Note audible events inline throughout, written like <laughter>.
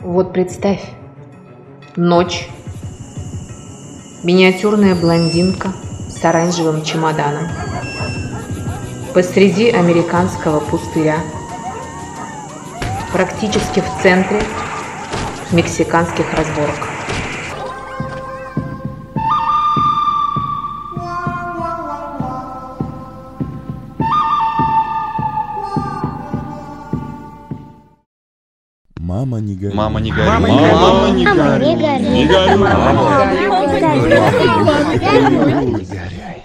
Вот представь, ночь, миниатюрная блондинка с оранжевым чемоданом. Посреди американского пустыря, практически в центре мексиканских разборок. Мама не горюй. Мама не горюй. Мама не горюй. Мама не Мама не горюй. горюй. Не горюй. Мама. Не горяй.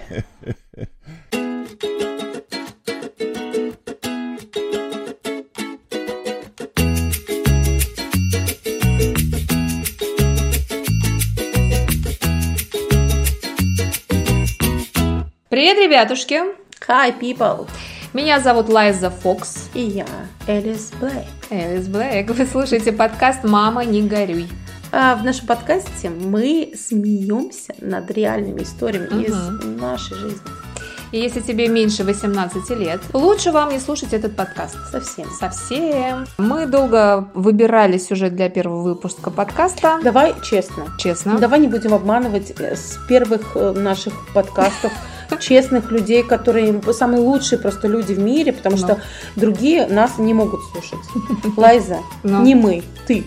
Привет, ребятушки! Hi, people! Меня зовут Лайза Фокс. И я, Элис Блэк. Элис Блэк. Вы слушаете подкаст «Мама, не горюй». А в нашем подкасте мы смеемся над реальными историями Мгм. из нашей жизни. И если тебе меньше 18 лет, лучше вам не слушать этот подкаст. Совсем. Совсем. Мы долго выбирали сюжет для первого выпуска подкаста. Давай честно. Честно. Давай не будем обманывать э, с первых э, наших подкастов честных людей, которые самые лучшие просто люди в мире, потому Ну. что другие нас не могут слушать. <laughs> Лайза, Ну. не мы, ты.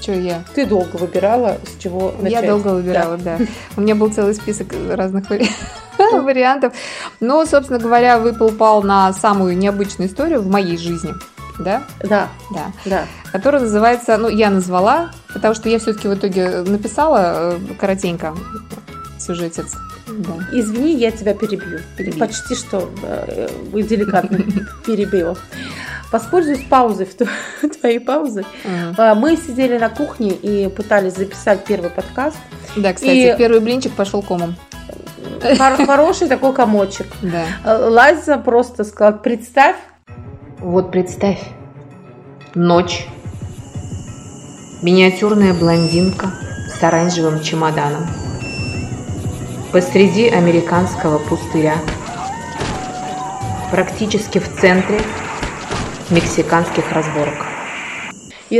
Что я? Ты долго выбирала, с чего начать. Я долго выбирала, да. У меня был целый список разных вари- <laughs> <laughs> вариантов. Но, собственно говоря, выпал пал на самую необычную историю в моей жизни. Да? Да, Да. да. Которая называется, ну, я назвала, потому что я все-таки в итоге написала э, коротенько сюжетец. Да. Извини, я тебя перебью. Перебей. Почти что э, э, деликатно <laughs> перебила. Воспользуюсь паузой, в тво- <laughs> твоей паузы. Мгм. А, Мы сидели на кухне и пытались записать первый подкаст. Да, кстати, И- первый блинчик пошел комом. <laughs> Хор- Хороший такой комочек. Да. А, Лаза просто сказала, представь, Вот представь, ночь, миниатюрная блондинка с оранжевым чемоданом посреди американского пустыря, практически в центре мексиканских разборок.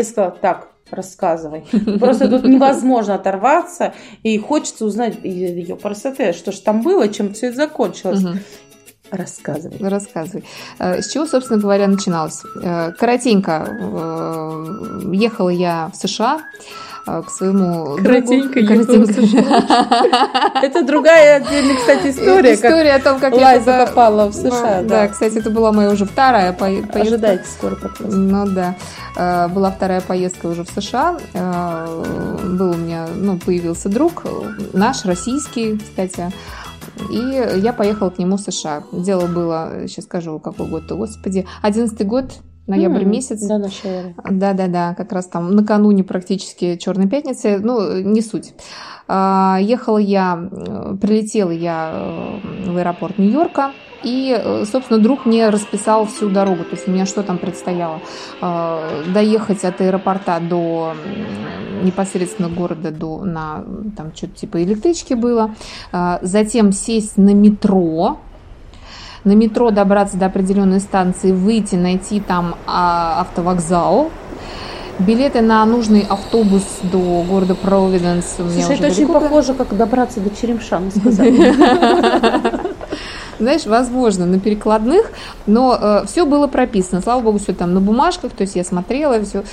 сказала, так, рассказывай. <laughs> Просто тут невозможно оторваться, и хочется узнать ее красоты, что ж там было, чем все это закончилось. Рассказывай. Рассказывай. Э, С чего, собственно говоря, начиналось? Э, Коротенько. э, Ехала я в США к своему Коротенько другу. США. Это другая отдельная, кстати, история, История о том, как я туда- попала в США. Да, кстати, это была моя уже вторая по- поездка. Ожидайте скоро подкаст. Ну да, Э, была вторая поездка уже в США. Э, Был у меня, ну, появился друг, наш, российский, кстати. И я поехала к нему в США. Дело было, сейчас скажу, какой год, господи, одиннадцатый год, ноябрь М, месяц. Да, нашей эры. Да-да-да, как раз там накануне практически Черной пятницы, ну, не суть. А, Ехала я, э, прилетела я э, в аэропорт Нью-Йорка, и, э, собственно, друг мне расписал всю дорогу, то есть у меня что там предстояло? А, Доехать от аэропорта до непосредственно города до, на там что-то типа электрички было, А, затем сесть на метро, на метро добраться до определенной станции, выйти, найти там а, автовокзал, билеты на нужный автобус до города Провиденс Слушай, это очень похоже, как добраться до Черемшана, <laughs> сказали. Знаешь, возможно, на перекладных, но все было прописано. Слава богу, все там на бумажках, то есть я смотрела, все.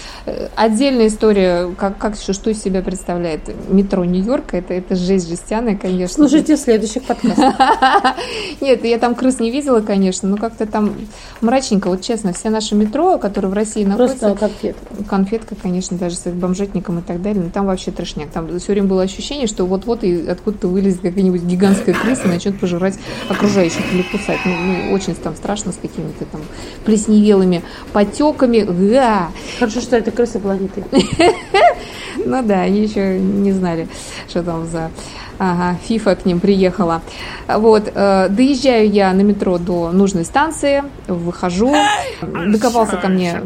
Отдельная история, как, как что, что из себя представляет метро Нью-Йорка, это, это жесть жестяная, конечно. Слушайте следующих подкастов. <laughs> Нет, я там крыс не видела, конечно, но как-то там мрачненько. Вот честно, все наши метро, которые в России находятся, Просто конфет. конфетка, конечно, даже с бомжетником и так далее, но там вообще трешняк. Там все время было ощущение, что вот-вот и откуда-то вылезет какая-нибудь гигантская крыса и начнет пожирать окружающих или кусать. Ну, ну, очень там страшно с какими-то там плесневелыми потеками. Га! Хорошо, что это крыса была не ты. <laughs> Ну да, они еще не знали, что там за ага, фифа к ним приехала. Вот, э, доезжаю я на метро до нужной станции, выхожу, докопался ко мне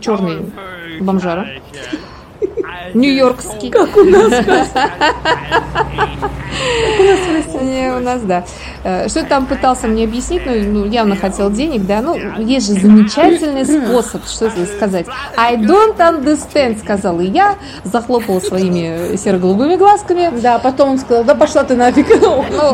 черный бомжара. Нью-Йоркский. Как у нас. <laughs> Не, у нас, да. Э, Что там пытался мне объяснить, ну, ну, явно хотел денег, да, ну, есть же замечательный способ, что сказать. I don't understand, сказала я, захлопала своими серо-голубыми глазками. Да, потом он сказал, да пошла ты нафиг.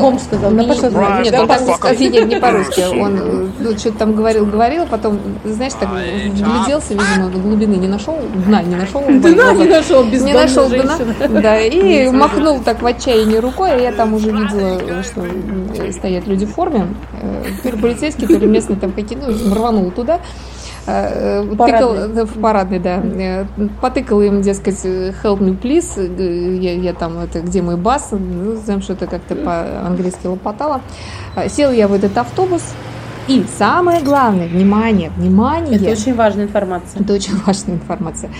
Бомж сказал, да Не- пошла ты нафиг. Нет, он так не сказал, нет, не по-русски. Он ну, что-то там говорил, говорил, потом, знаешь, так вгляделся, видимо, глубины не нашел, дна не нашел. Дна не нашел, не нашел дна, <laughs> да, и махнул так в отчаянии рукой, а я там уже видела, что стоят люди в форме, э, то ли полицейские, то ли местные там какие-то, ну, рванул туда, э, э, тыкал, Парадный. да, в парадный, да, потыкала им, дескать, help me please, я, я там, это, где мой бас, ну, знаем, что-то как-то по-английски лопотала. Села я в этот автобус, и самое главное, внимание, внимание, Это очень важная информация. это очень важная информация.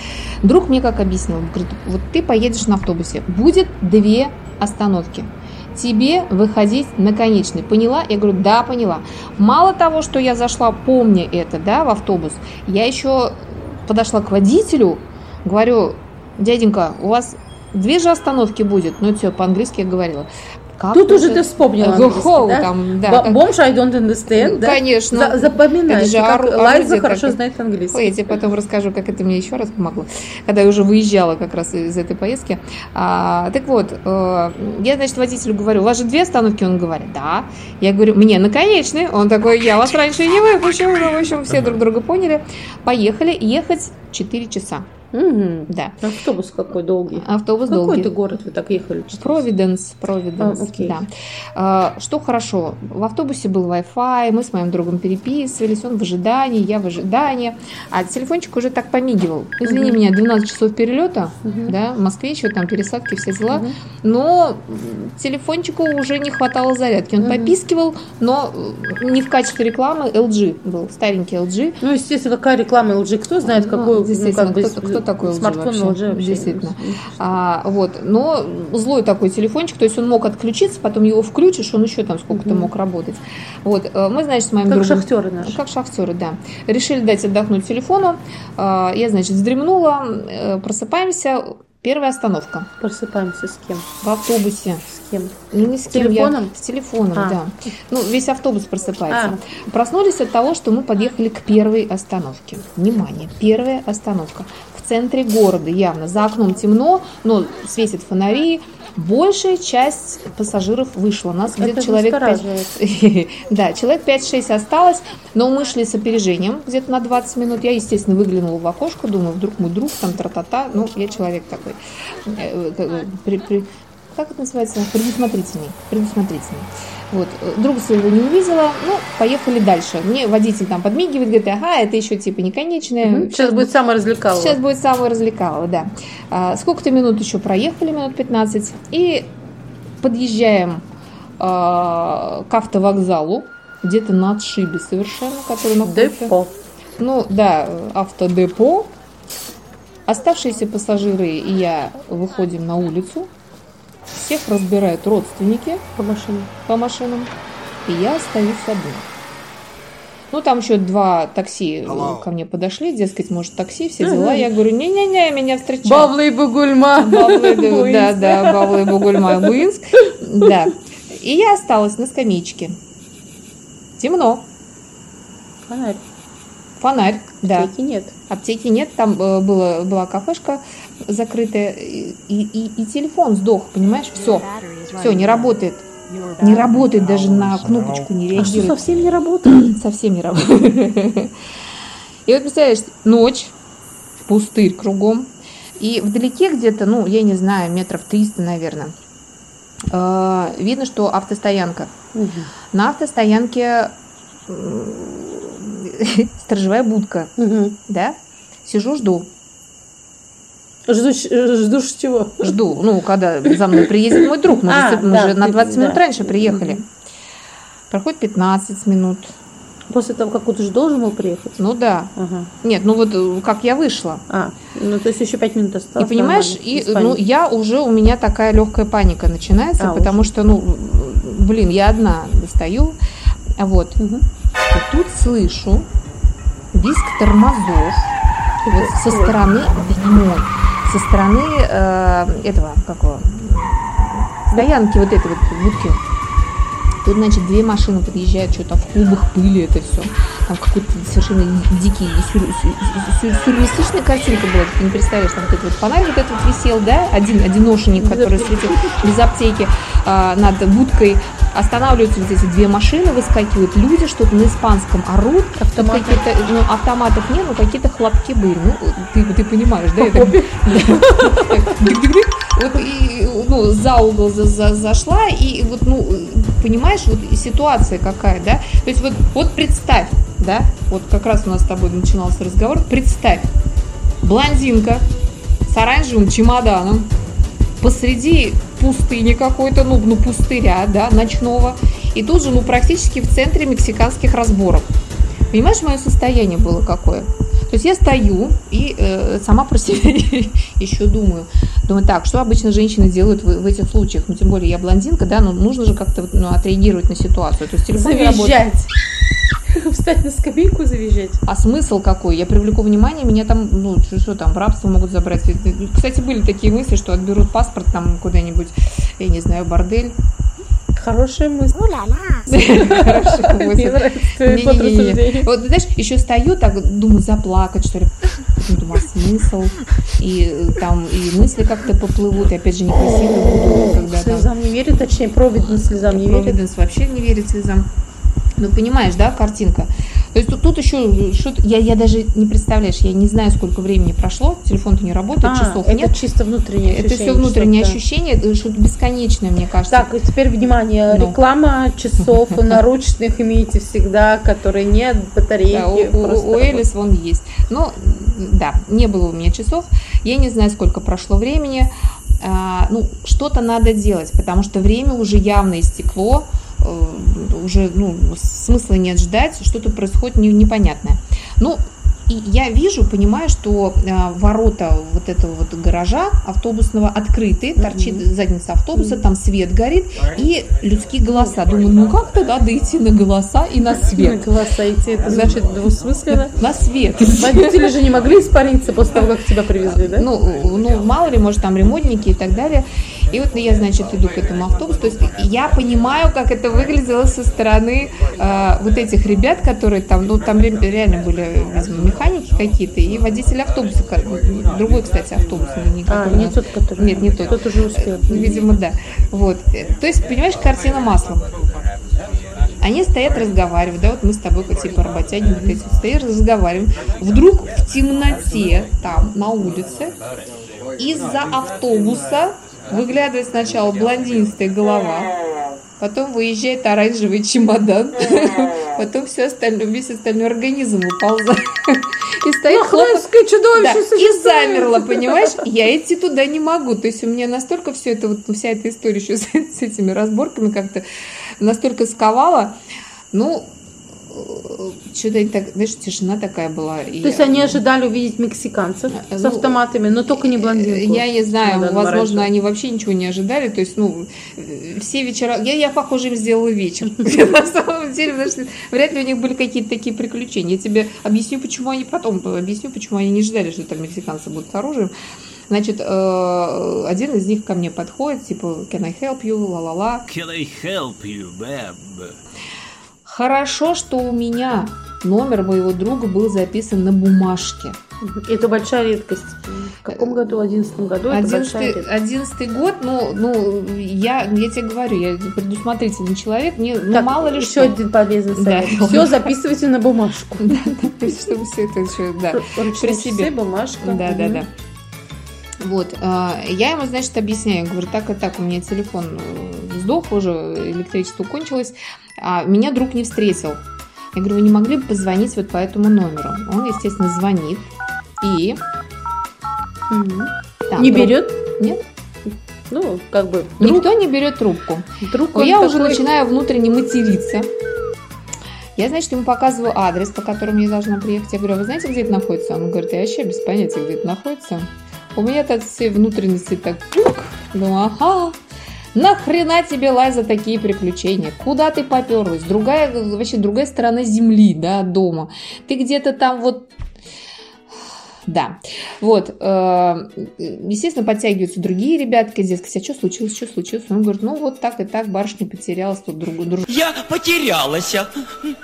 Друг мне как объяснил, говорит, вот ты поедешь на автобусе, будет две остановки. Тебе выходить на конечный. Поняла? Я говорю, да, поняла. Мало того, что я зашла, помня это, да, в автобус, я еще подошла к водителю, говорю, дяденька, у вас две же остановки будет. Ну, это все, по-английски я говорила. Как Тут уже же- ты вспомнила The whole да? там, да. Бо- как- Бомж I don't understand, да? Конечно. За- Это же как Лайза хорошо такое. знает Ой, английский. я тебе потом расскажу, как это мне еще раз помогло, когда я уже выезжала как раз из этой поездки. А, так вот, э, я, значит, водителю говорю, у вас же две остановки? Он говорит, да. Я говорю, мне на конечный. Он такой, я вас раньше не выпущу. Ну, в общем, все друг друга поняли. Поехали. Ехать 4 часа. Мгм. Да. Автобус какой долгий. Автобус Какой долгий. ты город вы так ехали? Провиденс, Провиденс, А, окей. да. А, Что хорошо, в автобусе был Wi-Fi, мы с моим другом переписывались, он в ожидании, я в ожидании, а телефончик уже так помигивал. Извини Мгм. меня, 12 часов перелета, Мгм. да, в Москве еще там пересадки, все дела, Мгм. но телефончику уже не хватало зарядки. Он Мгм. попискивал, но э, не в качестве рекламы, LG был, старенький LG, Ну, естественно, какая реклама LG, кто знает, Ну, какой, ну, действительно, как бы, кто- кто такой LG смартфон вообще? LG вообще. Действительно. А, вот, но злой такой телефончик, то есть он мог отключиться, потом его включишь, он еще там сколько-то мог работать. Вот, э, мы, значит, с моим Как другом... шахтеры наши. Как шахтеры, да. Решили дать отдохнуть телефону. А, Я, значит, вздремнула, э, просыпаемся. Первая остановка Просыпаемся с кем? в автобусе. С кем? Ну, не с, С кем я- телефоном? с телефоном, А. да. Ну, весь автобус просыпается. А. Проснулись от того, что мы подъехали к первой остановке. Внимание, первая остановка. В центре города явно. За окном темно, но светят фонари. Большая часть пассажиров вышла. Нас где-то человек 5... настораживает. <laughs> Да, человек 5-6 осталось, но мы шли с опережением где-то на 20 минут. Я, естественно, выглянула в окошко, думаю, вдруг мой друг, там, тра-та-та. Ну, я человек такой. э, как бы, при- при- Как это называется? Предусмотрительный. Предусмотрительный. Вот. Друга своего не увидела, ну, поехали дальше. Мне водитель там подмигивает, говорит, ага, это еще типа не конечное. Мгм. Сейчас будет самое развлекалово. Сейчас будет самое развлекалово, да. А, сколько-то минут еще проехали, минут 15, и подъезжаем а, к автовокзалу, где-то на отшибе совершенно, который находится. Депо. Ну, да, автодепо. Оставшиеся пассажиры и я выходим на улицу. Всех разбирают родственники По машине. по машинам, и я остаюсь одна. Ну, там еще два такси э, ко мне подошли, дескать, может, такси, все дела. Я говорю, не-не-не, меня встречают. Бавлы и Бугульма. Бавлы, <laughs> да, да, Бавлы, Бугульма, Буинск. Да. И я осталась на скамеечке. Темно. Фонарь. Фонарь, да. Аптеки нет. Аптеки нет, там э, было, была кафешка закрытая, и, и- и телефон сдох, понимаешь? Все, все, не работает. Не работает даже на кнопочку, не А что, реагирует. совсем не работает? Совсем не работает. <laughs> И вот представляешь, ночь, пустырь кругом, и вдалеке где-то, ну, я не знаю, метров 300, наверное, э, видно, что автостоянка. На автостоянке <laughs> сторожевая будка, Мгм. да? Сижу, жду. Жду, жду чего? Жду, ну, когда за мной приедет мой друг. Мы, же, А, с- мы да, же на ты- 20 минут да. раньше приехали. Проходит 15 минут. После того, как вот уже должен был приехать? Ну да. Ага. Нет, ну вот э, как я вышла. А, ну то есть еще пять минут осталось. И понимаешь, и, без ну, я уже, у меня такая легкая паника начинается, А, потому что, ну, блин, я одна достаю. Вот. Мгм. Тут слышу визг тормозов вот со стороны, прямой, со стороны э, этого, какого, стоянки вот этой вот будки. Тут, значит, две машины подъезжают, что-то в клубах пыли это все. Там какой-то совершенно дикий, сюр, сюр, сюрреалистичная картинка была. Ты не представляешь, там вот этот вот фонарь вот этот вот висел, да, один, одиношенник, который светил без аптеки э, над будкой. Останавливаются вот эти две машины, выскакивают люди, что-то на испанском орут. Автоматы. Какие-то, ну, автоматов нет, но какие-то хлопки были. Ну, ты, ты понимаешь, да? Это, вот и, ну, за угол за, за, зашла, и вот, ну, понимаешь, вот ситуация какая, да? То есть вот, вот представь, да, вот как раз у нас с тобой начинался разговор, представь, блондинка с оранжевым чемоданом посреди пустыни какой-то, ну, ну, пустыря, да, ночного, и тут же, ну, практически в центре мексиканских разборок. Понимаешь, мое состояние было какое? То есть я стою и э, сама про <laughs> себя еще думаю. Думаю, так, что обычно женщины делают в, в этих случаях? Ну, тем более я блондинка, да, но нужно же как-то ну, отреагировать на ситуацию. То есть Завизжать. <laughs> Встать на скамейку завизжать. А смысл какой? Я привлеку внимание, меня там, ну, что там, в рабство могут забрать. Кстати, были такие мысли, что отберут паспорт там куда-нибудь, я не знаю, бордель. Хорошая мысль. Хорошая <laughs> мысль. Вот, знаешь, еще стою, так думаю, заплакать, что ли. Думаю, а смысл? И э, там и мысли как-то поплывут, и опять же некрасиво буду. Слезам не верит, точнее, провиденс слезам не верит. Провиденс вообще не верит слезам. Ну, понимаешь, да, картинка. То есть тут, тут еще что-то, я, я даже не представляешь, я не знаю, сколько времени прошло, телефон-то не работает, а, часов это нет. чисто внутреннее ощущение. Это все внутреннее что ощущение, что-то бесконечное, мне кажется. Так, и теперь внимание, ну. реклама часов <laughs> наручных имейте всегда, которые нет, батарейки. Да, у, у, у Элис вон есть. Ну, да, не было у меня часов, я не знаю, сколько прошло времени, а, ну, что-то надо делать, потому что время уже явно истекло, Э, уже ну, смысла нет ждать, что-то происходит непонятное. Ну, и я вижу, понимаю, что э, ворота вот этого вот гаража автобусного открыты, торчит mm-hmm. задница автобуса, там свет горит и людские голоса. Думаю, ну как тогда дойти на голоса и на свет? На голоса идти, это значит двусмысленно? <laughs> На свет. Водители же не могли испариться после того, как тебя привезли, да? Ну, ну мало ли, может, там ремонтники и так далее. И вот я, значит, иду к этому автобусу. То есть я понимаю, как это выглядело со стороны э, вот этих ребят, которые там, ну, там реально были, видимо, механики какие-то и водитель автобуса. Другой, кстати, автобус. Не, а, не тот, который... Нет, не тот. Тот уже успел. Видимо, да. Вот. То есть, понимаешь, картина маслом. Они стоят, разговаривают, да, вот мы с тобой типа работяги, вот эти стоят, разговариваем. Вдруг в темноте там на улице из-за автобуса Выглядывает сначала блондинистая голова, потом выезжает оранжевый чемодан, <laughs> потом все остальное, весь остальной организм выползает. <laughs> И стоит хлопское чудовище да, И замерла, понимаешь? Я идти туда не могу. То есть у меня настолько все это, вот вся эта история еще <laughs> с, с этими разборками как-то настолько сковала. Ну, что-то так, знаешь, тишина такая была. То есть они ожидали увидеть мексиканцев ну, с автоматами, но только не блондинку. Я не знаю, Надо возможно, они вообще ничего не ожидали. То есть, ну, все вечера... Я, я похоже, им сделала вечер. <laughs> На самом деле, потому что вряд ли у них были какие-то такие приключения. Я тебе объясню, почему они потом... Объясню, почему они не ждали, что там мексиканцы будут с оружием. Значит, э, один из них ко мне подходит, типа, can I help you, ла-ла-ла. Can I help you, babe? Хорошо, что у меня номер моего друга был записан на бумажке. Это большая редкость. В каком году? В одиннадцатом году? Одиннадцатый год, ну, ну я, я тебе говорю, я предусмотрительный человек, мне ну, так, мало ли еще что. один полезный совет. Да. Все <laughs> записывайте на бумажку. Да, да, <laughs> чтобы все это еще, да, при себе. бумажка. Да, да, да. Вот, а, я ему, значит, объясняю, говорю, так и так, у меня телефон э, сдох уже, электричество кончилось, а меня друг не встретил. Я говорю, вы не могли бы позвонить вот по этому номеру? Он, естественно, звонит и... Угу. Не друг... берет? Нет. Ну, как бы... Друг... Никто не берет трубку. Друг я такой... уже начинаю внутренне материться. Я, значит, ему показываю адрес, по которому я должна приехать. Я говорю, а вы знаете, где это находится? Он говорит, я вообще без понятия, где это находится. У меня так все внутренности так... Думаю, ага, Нахрена тебе, Лайза, такие приключения? Куда ты поперлась? Другая, вообще другая сторона земли, да, дома. Ты где-то там вот Да. Вот. э, Естественно, подтягиваются другие ребятки, дескать, а что случилось, что случилось? Он говорит, ну вот так и так, барышня потерялась, тут друг, друг Я потерялась.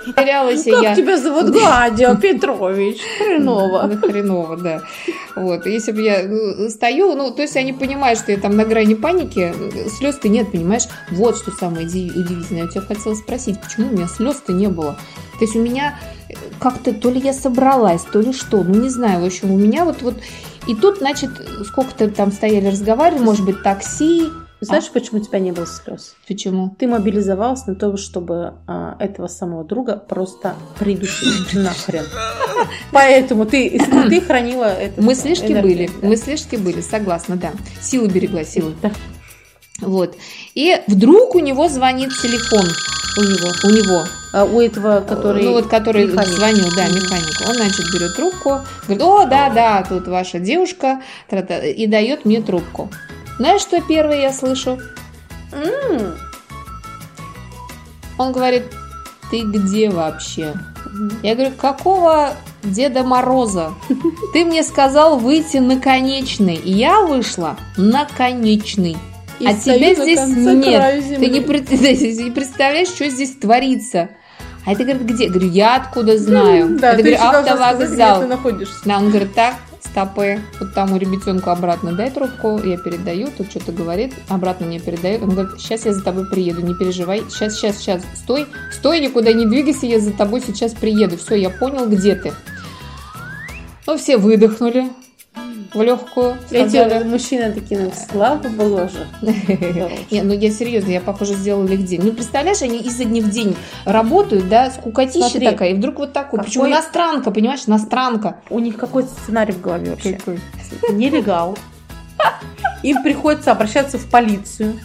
потерялась, и Как я... тебя зовут? Гладио Петрович. Хреново. Хреново, да. Вот. Если бы я ну, стою, ну, то есть они понимают, что я там на грани паники, слез-то нет, понимаешь? Вот что самое уди- удивительное. Я тебя хотела спросить, почему у меня слез-то не было? То есть у меня э, как-то, то ли я собралась, то ли что, ну, не знаю, в общем, у меня вот, вот, и тут, значит, сколько-то там стояли, разговаривали, может быть, такси, Знаешь, почему у тебя не было слез? почему? Ты мобилизовался на то, чтобы а, этого самого друга просто придушить <laughs> нахрен. Поэтому ты, ты хранила это. Мыслишки энергию, были, да. мыслишки были, согласна, да. Силы берегла, силы. Вот. И вдруг у него звонит телефон. у него. У него. А у этого, который... ну, вот который механик. звонил, да, механик. Он, значит, берет трубку, говорит, о, да, да, тут ваша девушка, тра-та», и дает мне трубку. Знаешь, что первое я слышу? Он говорит, ты где вообще? Я говорю, какого Деда Мороза? <laughs> Ты мне сказал выйти на конечный. И я вышла на конечный. И а тебя здесь нет. <laughs> Ты не, представляешь, что здесь творится. А это говорит, где? Говорю, я откуда знаю. <laughs> Да, это, ты говорю, сказать, автовокзал. ты находишься. Да, он говорит, так, стопы, вот там у ребятенка обратно дай трубку, я передаю, тут что-то говорит, обратно мне передает. Он говорит, сейчас я за тобой приеду, не переживай, сейчас, сейчас, сейчас, стой, стой, никуда не двигайся, я за тобой сейчас приеду. Все, я понял, где ты. Ну, все выдохнули в легкую, Эти мужчины такие, ну, слава богу же. Не, ну я серьезно, я, похоже, сделала их день. Ну, представляешь, они изо дня в день работают, да, скукотища такая, и вдруг вот так вот. Причем какой- иностранка, понимаешь, иностранка. У них какой-то сценарий в голове вообще. Нелегал. <laughs> Им приходится обращаться в полицию.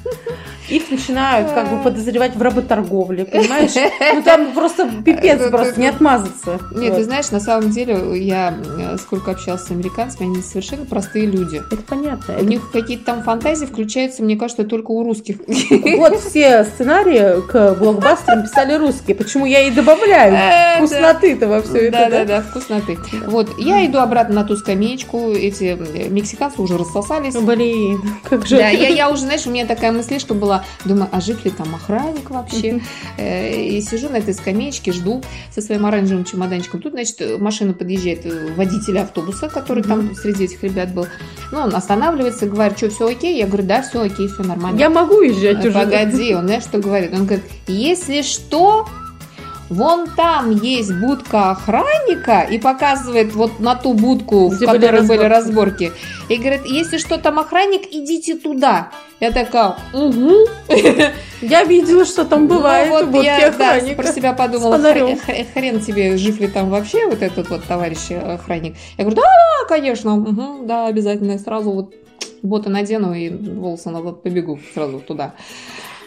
Их начинают как бы подозревать в работорговле, понимаешь? <laughs> Ну там просто пипец, просто не отмазаться. Нет, ты знаешь, на самом деле, я э, сколько общалась с американцами, они совершенно простые люди. Это понятно. У них какие-то там фантазии включаются, мне кажется, только у русских. Вот <laughs> все сценарии к блокбастерам писали русские. Почему я и добавляю Это- вкусноты-то во все это, да, да? да, вкусноты. Вот, я иду обратно на ту скамеечку, эти э, мексиканцы уже рассосались. Блин, как же. Да, я, я уже, знаешь, у меня такая мыслишка была, думаю, а жив ли там охранник вообще? Э, И сижу на этой скамеечке, жду со своим оранжевым чемоданчиком. Тут, значит, машина подъезжает э, водитель автобуса, который там среди этих ребят был. Ну, он останавливается, говорит, что, все окей? Я говорю, да, все окей, все нормально. Я могу уезжать Э, уже. Погоди, он знаешь, что говорит? Он говорит, если что, вон там есть будка охранника и показывает вот на ту будку, в Где были которой были разборки. разборки. И говорит, если что там охранник, идите туда. Я такая, угу. <laughs> Я видела, что там бывает ну, вот я да, про себя подумала, хрен тебе, жив ли там вообще вот этот вот товарищ э, охранник. Я говорю, да, конечно, мгм, да, обязательно. Сразу вот боты надену и волосы назад побегу сразу туда.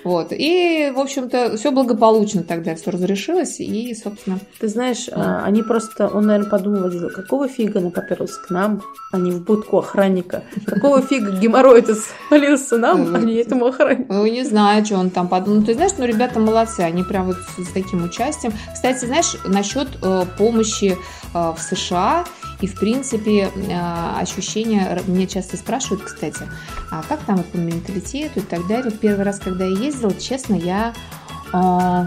Вот. И, в общем-то, все благополучно тогда все разрешилось. И, собственно, Ты знаешь, а, они просто, он, наверное, подумал, водитель, какого фига она поперлась к нам, а не в будку охранника? Какого фига геморрой это свалился нам, а не этому охраннику? ну, не знаю, что он там подумал. Ты знаешь, ну, ребята молодцы, они прям вот с, с таким участием. Кстати, знаешь, насчет э, помощи э, в США и, в принципе, э, ощущения, р- меня часто спрашивают, кстати, а как там по менталитету и так далее. Первый раз, когда я ездила, честно, я... э,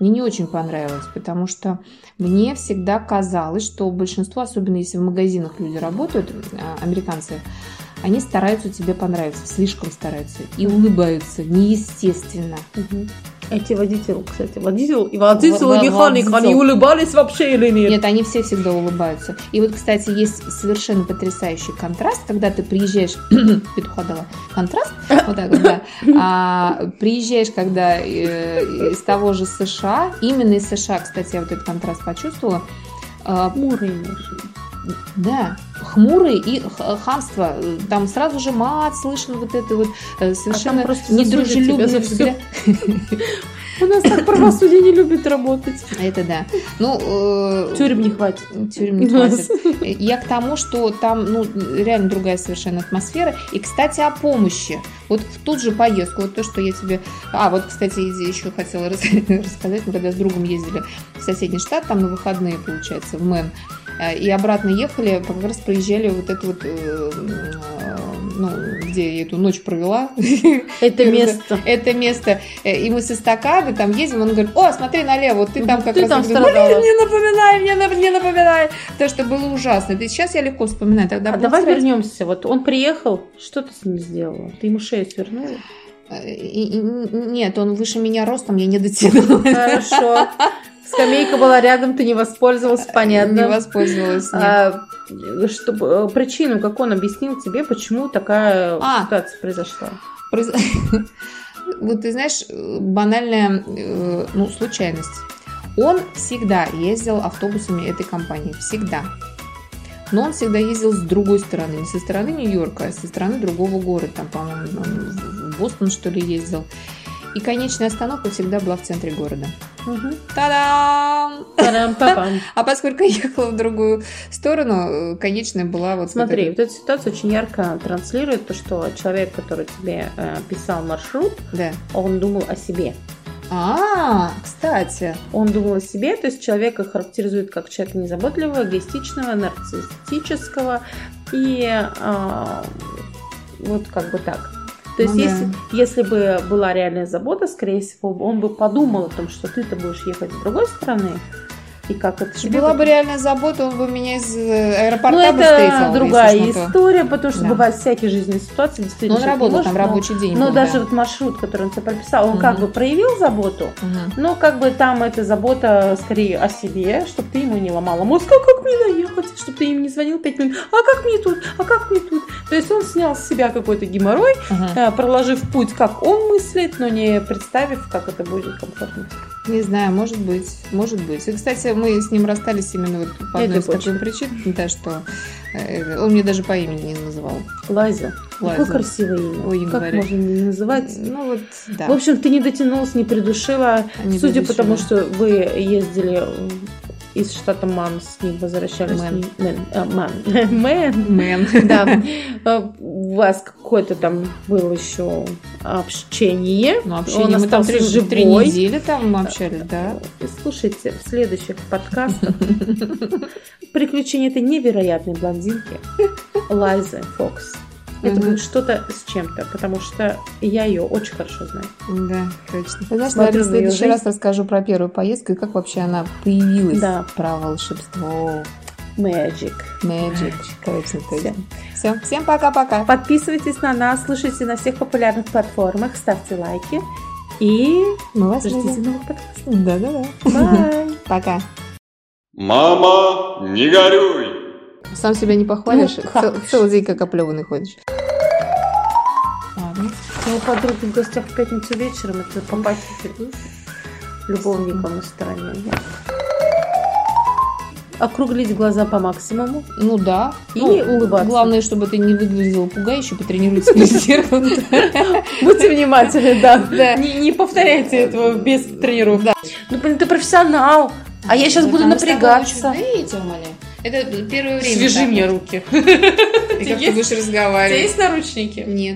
мне не очень понравилось, потому что мне всегда казалось, что большинство, особенно если в магазинах люди работают, э, американцы, они стараются тебе понравиться, слишком стараются и улыбаются неестественно. Эти водители, кстати, водитель и водитель Во- и механик, водитель. они улыбались вообще или нет? Нет, они все всегда улыбаются. И вот, кстати, есть совершенно потрясающий контраст, когда ты приезжаешь, <clears throat> петуха дала, контраст, <laughs> вот так вот, да, А, приезжаешь, когда э, из того же США, именно из США, кстати, я вот этот контраст почувствовала, Хмурый имеешь. Да, хмурый и хамство. Там сразу же мат слышно, вот это вот э, совершенно А просто недружелюбный взгляд. <laughs> У нас так правосудие не любит работать. Это да. Ну, э, Тюрем не хватит. тюрем не хватит. Я к тому, что там, ну, реально другая совершенно атмосфера. И, кстати, о помощи. Вот в ту же поездку, вот то, что я тебе... А, вот, кстати, еще хотела рас- <laughs> рассказать. Мы когда с другом ездили в соседний штат, там на выходные, получается, в Мэн, и обратно ехали, как раз проезжали вот это вот, э, э, ну, где я эту ночь провела. Это <laughs> место. Это место. Э, И мы с эстакады там ездим, он говорит, о, смотри налево, вот ты там как Ты раз... там Я говорю, страдала. «Блин, не напоминай, мне, нап- не напоминай. То, что было ужасно. Это сейчас я легко вспоминаю. Тогда А давай вернемся. Вот он приехал, что ты с ним сделала? Ты ему шею свернула? Э, и- и- Нет, он выше меня ростом, я не дотянула. Хорошо. Скамейка была рядом, ты не воспользовалась, Не понятно. воспользовалась. нет. А, чтобы, э, причину, как он объяснил тебе, почему такая А. ситуация произошла? Произ- <laughs> Вот ты знаешь, э, банальная э, ну, случайность. Он всегда ездил автобусами этой компании. Всегда. Но он всегда ездил с другой стороны. Не со стороны Нью-Йорка, а со стороны другого города. Там, по-моему, в Бостон, что ли, ездил. И конечная остановка всегда была в центре города. Мгм. Та-дам! Тарам-папам. <laughs> А поскольку я ехала в другую сторону, э, конечная была вот... Смотри, вот эта ситуация очень ярко транслирует то, что человек, который тебе э, писал маршрут, Да. он думал о себе. А, кстати. Он думал о себе, то есть человека характеризует как человека незаботливого, эгоистичного, нарциссического и а, вот как бы так. То есть, Ну да. если, если бы была реальная забота, скорее всего, он бы подумал о том, что ты-то будешь ехать с другой стороны, и как это тебе была бы- реальная забота, он бы меня из э, аэропорта Ну, бы это встретил. другая история, потому что Да. бывают всякие жизненные ситуации. Но Действительно, он человек не работал там может, но- рабочий день. Но был, даже да. вот маршрут, который он тебе прописал, он как Мгм. бы проявил заботу, Мгм. но как бы там эта забота скорее о себе, чтобы ты ему не ломала мозг, а как мне доехать, чтобы ты им не звонил пять минут, а как мне тут, а как мне тут. То есть он снял с себя какой-то геморрой, э, проложив путь, как он мыслит, но не представив, как это будет комфортно. Не знаю, может быть, может быть. И, кстати, мы с ним расстались именно вот по одной из почве. причин, да, что э, он мне даже по имени не называл. Лайза, какое Лайза. красивое имя. Ой, как говори. можно не называть? Ну вот, да. В общем, ты не дотянулась, не придушила. Не Судя по тому, что вы ездили из штата Мэн, с ним возвращались. Мэн. не- Мэн. А. <laughs> Мэн. Мэн. Да. У вас какое-то там было еще общение. Ну, Он общение мы там три, три живой. недели там общались, да. И Слушайте в следующих подкастах приключения этой невероятной блондинки Лайзы Фокс. Это будет что-то с чем-то, потому что я ее очень хорошо знаю. Да, точно. Ты знаешь, Смотрю наверное, в следующий раз расскажу про первую поездку и как вообще она появилась. Да. Про волшебство. Magic. Magic. Точно, Всё. точно. Все, всем пока-пока. Подписывайтесь на нас, слушайте на всех популярных платформах, ставьте лайки и Мы вас ждите новых подкастов. Да-да-да. <laughs> Пока. Мама, не горюй! Сам себя не похвалишь, Ну, цел- целый день как оплеванный ходишь. Ладно. Ну, у подруги в гостях в пятницу вечером это попасть любовником на стороне. Округлить глаза по максимуму. Ну да. И Ну, улыбаться. Главное, чтобы ты не выглядела пугающе, потренируйся перед зеркалом. Будьте внимательны, да. Не, не повторяйте этого без тренировки. Ну, блин, ты профессионал. А я сейчас буду напрягаться. Это первое время. Свяжи мне руки. И как ты Есть? будешь У тебя разговаривать? есть наручники? Нет.